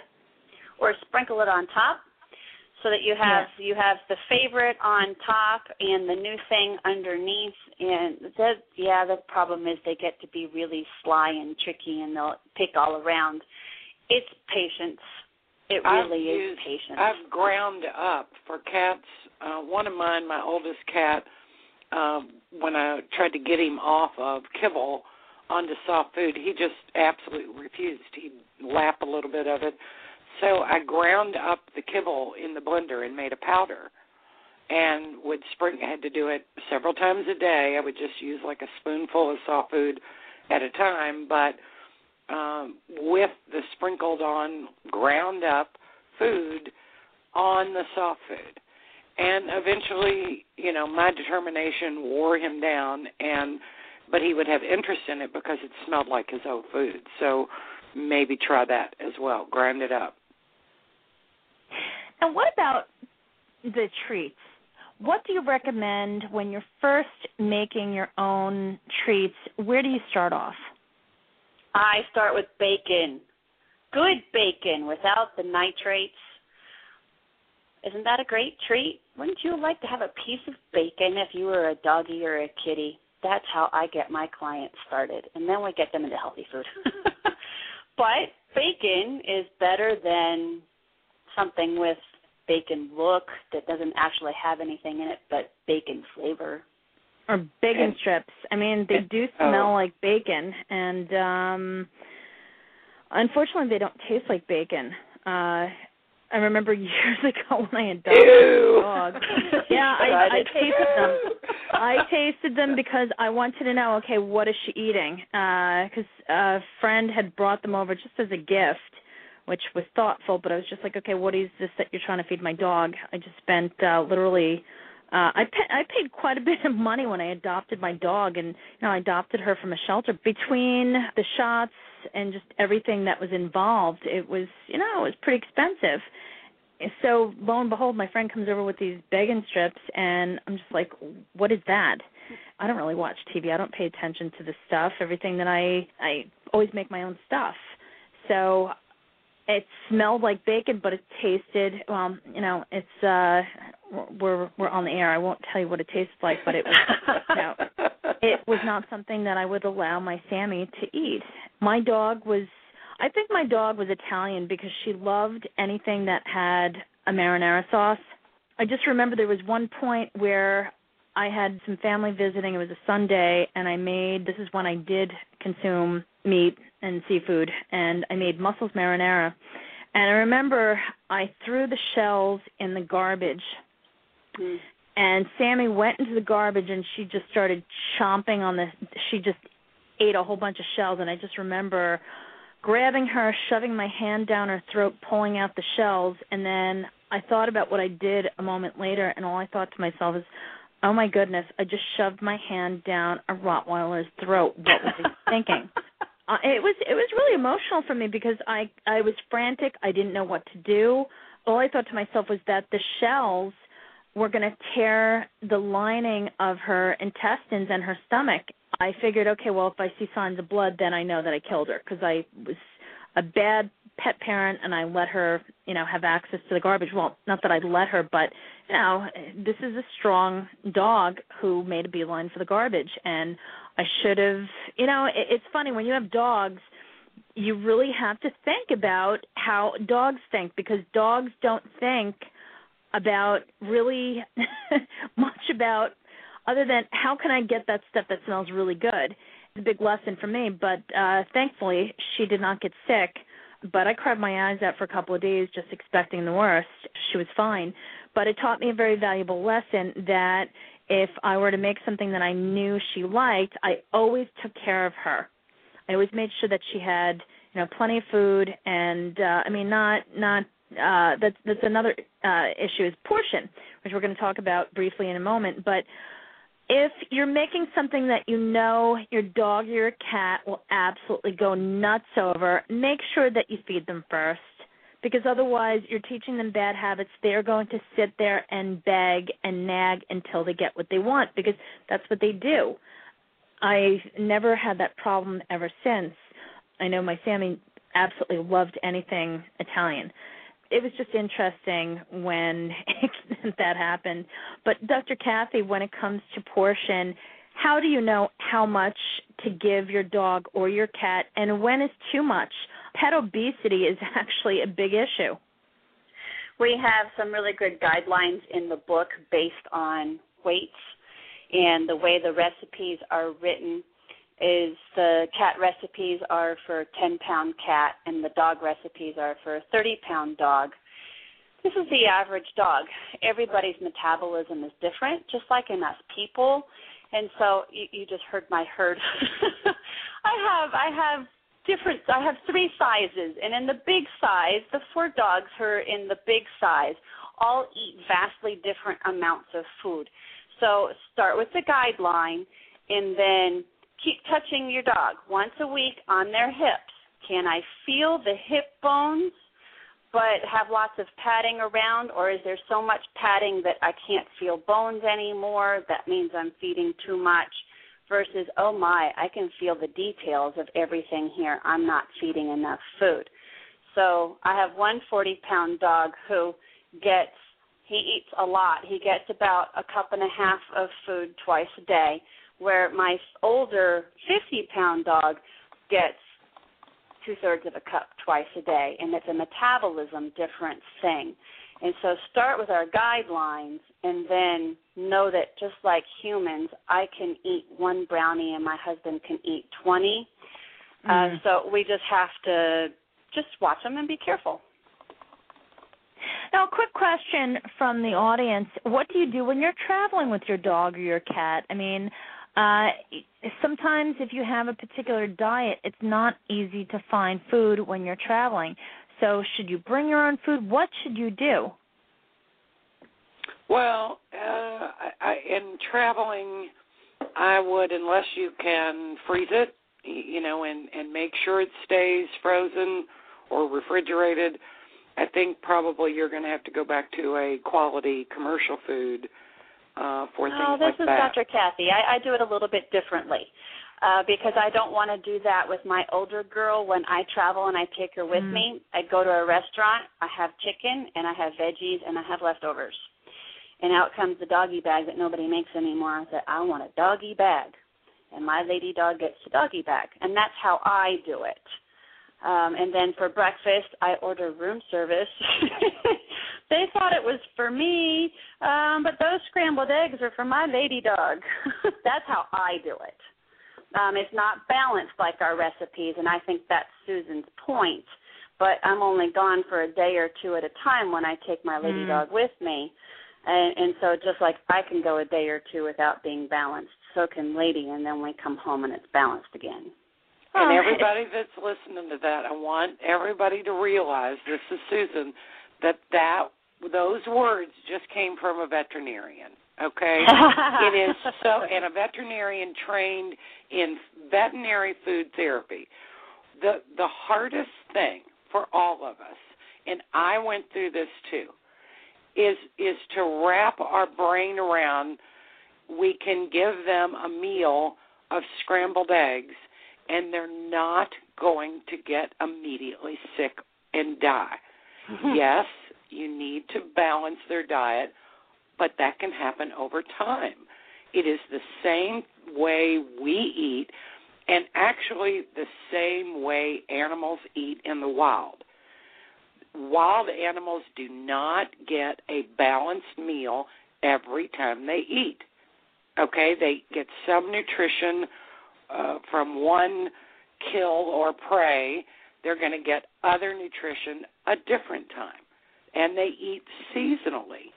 Or sprinkle it on top so that you have you have the favorite on top and the new thing underneath and that yeah the problem is they get to be really sly and tricky and they'll pick all around it's patience it I've really is used- patience I've ground up for cats. Uh, one of mine, my oldest cat, um, when I tried to get him off of kibble onto soft food, he just absolutely refused. He'd lap a little bit of it. So I ground up the kibble in the blender and made a powder and would sprinkle I had to do it several times a day. I would just use like a spoonful of soft food at a time, but um with the sprinkled on ground up food on the soft food. And eventually, you know, my determination wore him down and but he would have interest in it because it smelled like his old food. So maybe try that as well. Grind it up. And what about the treats? What do you recommend when you're first making your own treats? Where do you start off? i start with bacon good bacon without the nitrates isn't that a great treat wouldn't you like to have a piece of bacon if you were a doggy or a kitty that's how i get my clients started and then we get them into healthy food but bacon is better than something with bacon look that doesn't actually have anything in it but bacon flavor. Or bacon And- strips. I mean, they do Oh. smell like bacon, and um unfortunately, they don't taste like bacon. Uh I remember years ago when I adopted Ew. a dog. Yeah, I, I tasted them. I tasted them because I wanted to know, okay, what is she eating? Because a friend had brought them over just as a gift, which was thoughtful. But I was just like, okay, what is this that you're trying to feed my dog? I just spent uh, literally. Uh, I pa- I paid quite a bit of money when I adopted my dog, and you know I adopted her from a shelter. Between the shots and just everything that was involved, it was you know it was pretty expensive so lo and behold, my friend comes over with these bacon strips, and I'm just like, "What is that?" I don't really watch TV. I don't pay attention to the stuff. Everything that I I always make my own stuff. So it smelled like bacon, but it tasted well. You know, it's uh, we're we're on the air. I won't tell you what it tastes like, but it was know, it was not something that I would allow my Sammy to eat. My dog was I think my dog was Italian because she loved anything that had a marinara sauce. I just remember there was one point where I had some family visiting. It was a Sunday, and I made this is when I did consume meat and seafood, and I made mussels marinara. And I remember I threw the shells in the garbage. Mm. And Sammy went into the garbage and she just started chomping on the she just ate a whole bunch of shells and I just remember grabbing her, shoving my hand down her throat, pulling out the shells, and then I thought about what I did a moment later, and all I thought to myself is, "Oh my goodness, I just shoved my hand down a Rottweiler's throat. What was I thinking?" Uh, it was it was really emotional for me because I I was frantic. I didn't know what to do. All I thought to myself was that the shells were going to tear the lining of her intestines and her stomach. I figured, okay, well, if I see signs of blood, then I know that I killed her because I was a bad pet parent and I let her, you know, have access to the garbage. Well, not that I let her, but you know, this is a strong dog who made a beeline for the garbage, and I should have. You know, it, it's funny when you have dogs. You really have to think about how dogs think because dogs don't think about really much about other than how can I get that stuff that smells really good. It's a big lesson for me, but uh thankfully she did not get sick. But I cried my eyes out for a couple of days just expecting the worst. She was fine, but it taught me a very valuable lesson that if I were to make something that I knew she liked, I always took care of her. I always made sure that she had, you know, plenty of food and uh I mean not not uh that's that's another uh issue is portion, which we're going to talk about briefly in a moment, but if you're making something that you know your dog or your cat will absolutely go nuts over, make sure that you feed them first because otherwise you're teaching them bad habits. They're going to sit there and beg and nag until they get what they want because that's what they do. I never had that problem ever since. I know my Sammy absolutely loved anything Italian it was just interesting when that happened. But Dr. Cathy, when it comes to portion, how do you know how much to give your dog or your cat and when is too much? Pet obesity is actually a big issue. We have some really good guidelines in the book based on weights and the way the recipes are written is the cat recipes are for a 10 pound cat and the dog recipes are for a 30 pound dog. This is the average dog. Everybody's metabolism is different, just like in us people. And so you, you just heard my herd. I have I have different I have three sizes and in the big size, the four dogs who are in the big size all eat vastly different amounts of food. So start with the guideline and then keep touching your dog once a week on their hips. Can I feel the hip bones, but have lots of padding around, or is there so much padding that I can't feel bones anymore? That means I'm feeding too much. Versus, oh my, I can feel the details of everything here. I'm not feeding enough food. So I have one 40 pound dog who gets he eats a lot. He gets about a cup and a half of food twice a day where my older 50 pound dog gets two thirds of a cup twice a day, and it's a metabolism difference thing. And so start with our guidelines and then know that just like humans, I can eat one brownie and my husband can eat 20. Uh, mm. Uh, so we just have to just watch them and be careful. Now, a quick question from the audience. What do you do when you're traveling with your dog or your cat? I mean, uh, sometimes if you have a particular diet, it's not easy to find food when you're traveling. So, should you bring your own food? What should you do? Well, uh, I, I, in traveling, I would, unless you can freeze it, you know, and and make sure it stays frozen or refrigerated. I think probably you're going to have to go back to a quality commercial food uh, for things oh, this is Dr. Cathy. I, I do it a little bit differently uh, because I don't want to do that with my older girl when I travel and I take her with mm. me. I go to a restaurant, I have chicken and I have veggies and I have leftovers. And out comes the doggy bag that nobody makes anymore. I said, I want a doggy bag. And my lady dog gets the doggy bag. And that's how I do it. Um, and then for breakfast, I order room service. they thought it was for me, um, but those scrambled eggs are for my lady dog. that's how I do it. Um, it's not balanced like our recipes, and I think that's Susan's point. But I'm only gone for a day or two at a time when I take my lady Mm. dog with me, and, and so just like I can go a day or two without being balanced, so can Lady, and then we come home and it's balanced again. And everybody that's listening to that, I want everybody to realize this is Susan that that those words just came from a veterinarian. Okay, it is so, and a veterinarian trained in veterinary food therapy. The the hardest thing for all of us, and I went through this too, is is to wrap our brain around. We can give them a meal of scrambled eggs and they're not going to get immediately sick and die. yes, you need to balance their diet, but that can happen over time. It is the same way we eat, and actually the same way animals eat in the wild. Wild animals do not get a balanced meal every time they eat. Okay, they get some nutrition uh, from one kill or prey, they're going to get other nutrition a different time, and they eat seasonally.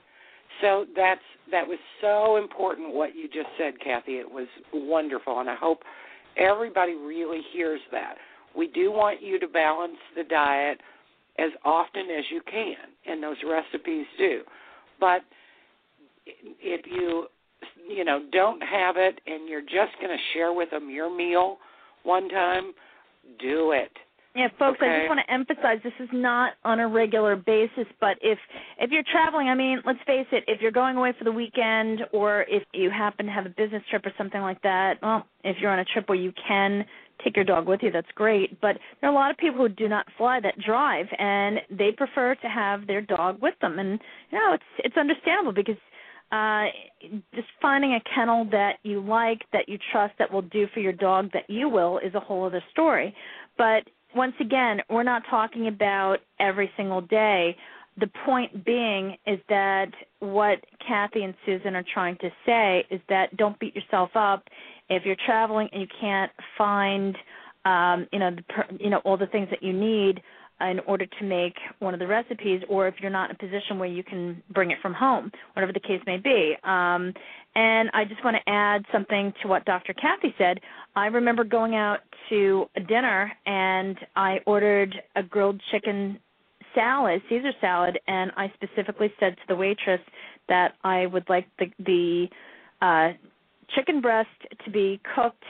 So that's that was so important what you just said, Cathy. It was wonderful, and I hope everybody really hears that. We do want you to balance the diet as often as you can, and those recipes do. But if you you know don't have it and you're just going to share with them your meal one time, do it. Yeah, folks, I just want to emphasize this is not on a regular basis, but if if you're traveling, I mean, let's face it, if you're going away for the weekend or if you happen to have a business trip or something like that, well, if you're on a trip where you can take your dog with you, that's great, but there are a lot of people who do not fly that drive and they prefer to have their dog with them. And you know, it's it's understandable because uh just finding a kennel that you like that you trust that will do for your dog that you will is a whole other story. But once again we're not talking about every single day. The point being is that what Cathy and Susan are trying to say is that don't beat yourself up. If you're traveling and you can't find um you know the you know all the things that you need in order to make one of the recipes or if you're not in a position where you can bring it from home whatever the case may be. Um and i just want to add something to what dr cathy said. I remember going out to a dinner and i ordered a grilled chicken salad caesar salad and i specifically said to the waitress that i would like the the uh chicken breast to be cooked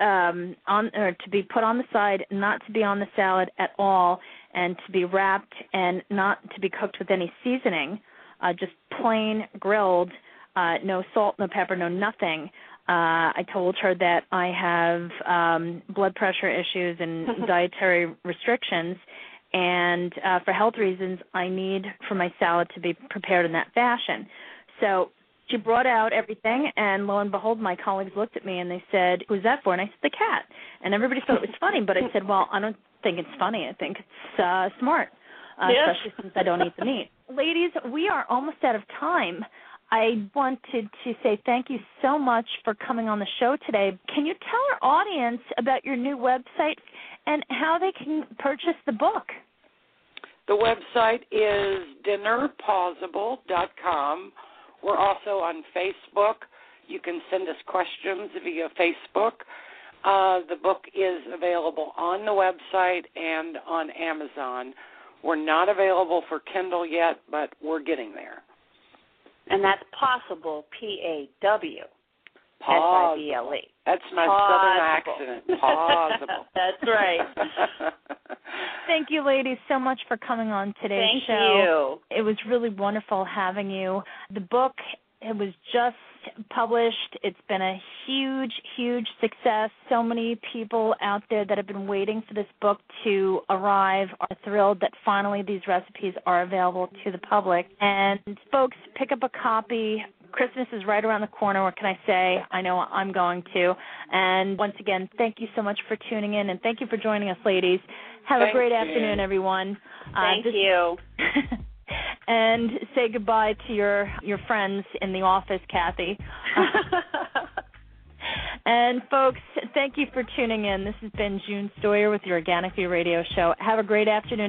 um on or to be put on the side not to be on the salad at all and to be wrapped and not to be cooked with any seasoning uh just plain grilled uh no salt no pepper no nothing. Uh i told her that i have um blood pressure issues and dietary restrictions and uh for health reasons i need for my salad to be prepared in that fashion. So she brought out everything and lo and behold my colleagues looked at me and they said who's that for and i said the cat and everybody thought it was funny but i said well i don't think it's funny i think it's uh smart uh, Yes. especially since i don't eat the meat ladies we are almost out of time I wanted to say thank you so much for coming on the show today. Can you tell our audience about your new website and how they can purchase the book? The website is dinnerpawsible.com. We're also on Facebook. You can send us questions via Facebook. Uh, the book is available on the website and on Amazon. We're not available for Kindle yet, but we're getting there. And that's possible, P A W. P A W S I B L E. That's my Possible. southern accent. Possible. That's right. Thank you, ladies, so much for coming on today's Thank show. Thank you. It was really wonderful having you. The book it was just published. It's been a huge, huge success. So many people out there that have been waiting for this book to arrive are thrilled that finally these recipes are available to the public. And folks, pick up a copy. Christmas is right around the corner. What can I say? I know I'm going to. And once again, thank you so much for tuning in and thank you for joining us, ladies. Have a great you. afternoon, everyone. Uh, Thank this- you. and say goodbye to your your friends in the office, Cathy. and folks, thank you for tuning in. This has been June Stoyer with the Organic View Radio Show. Have a great afternoon.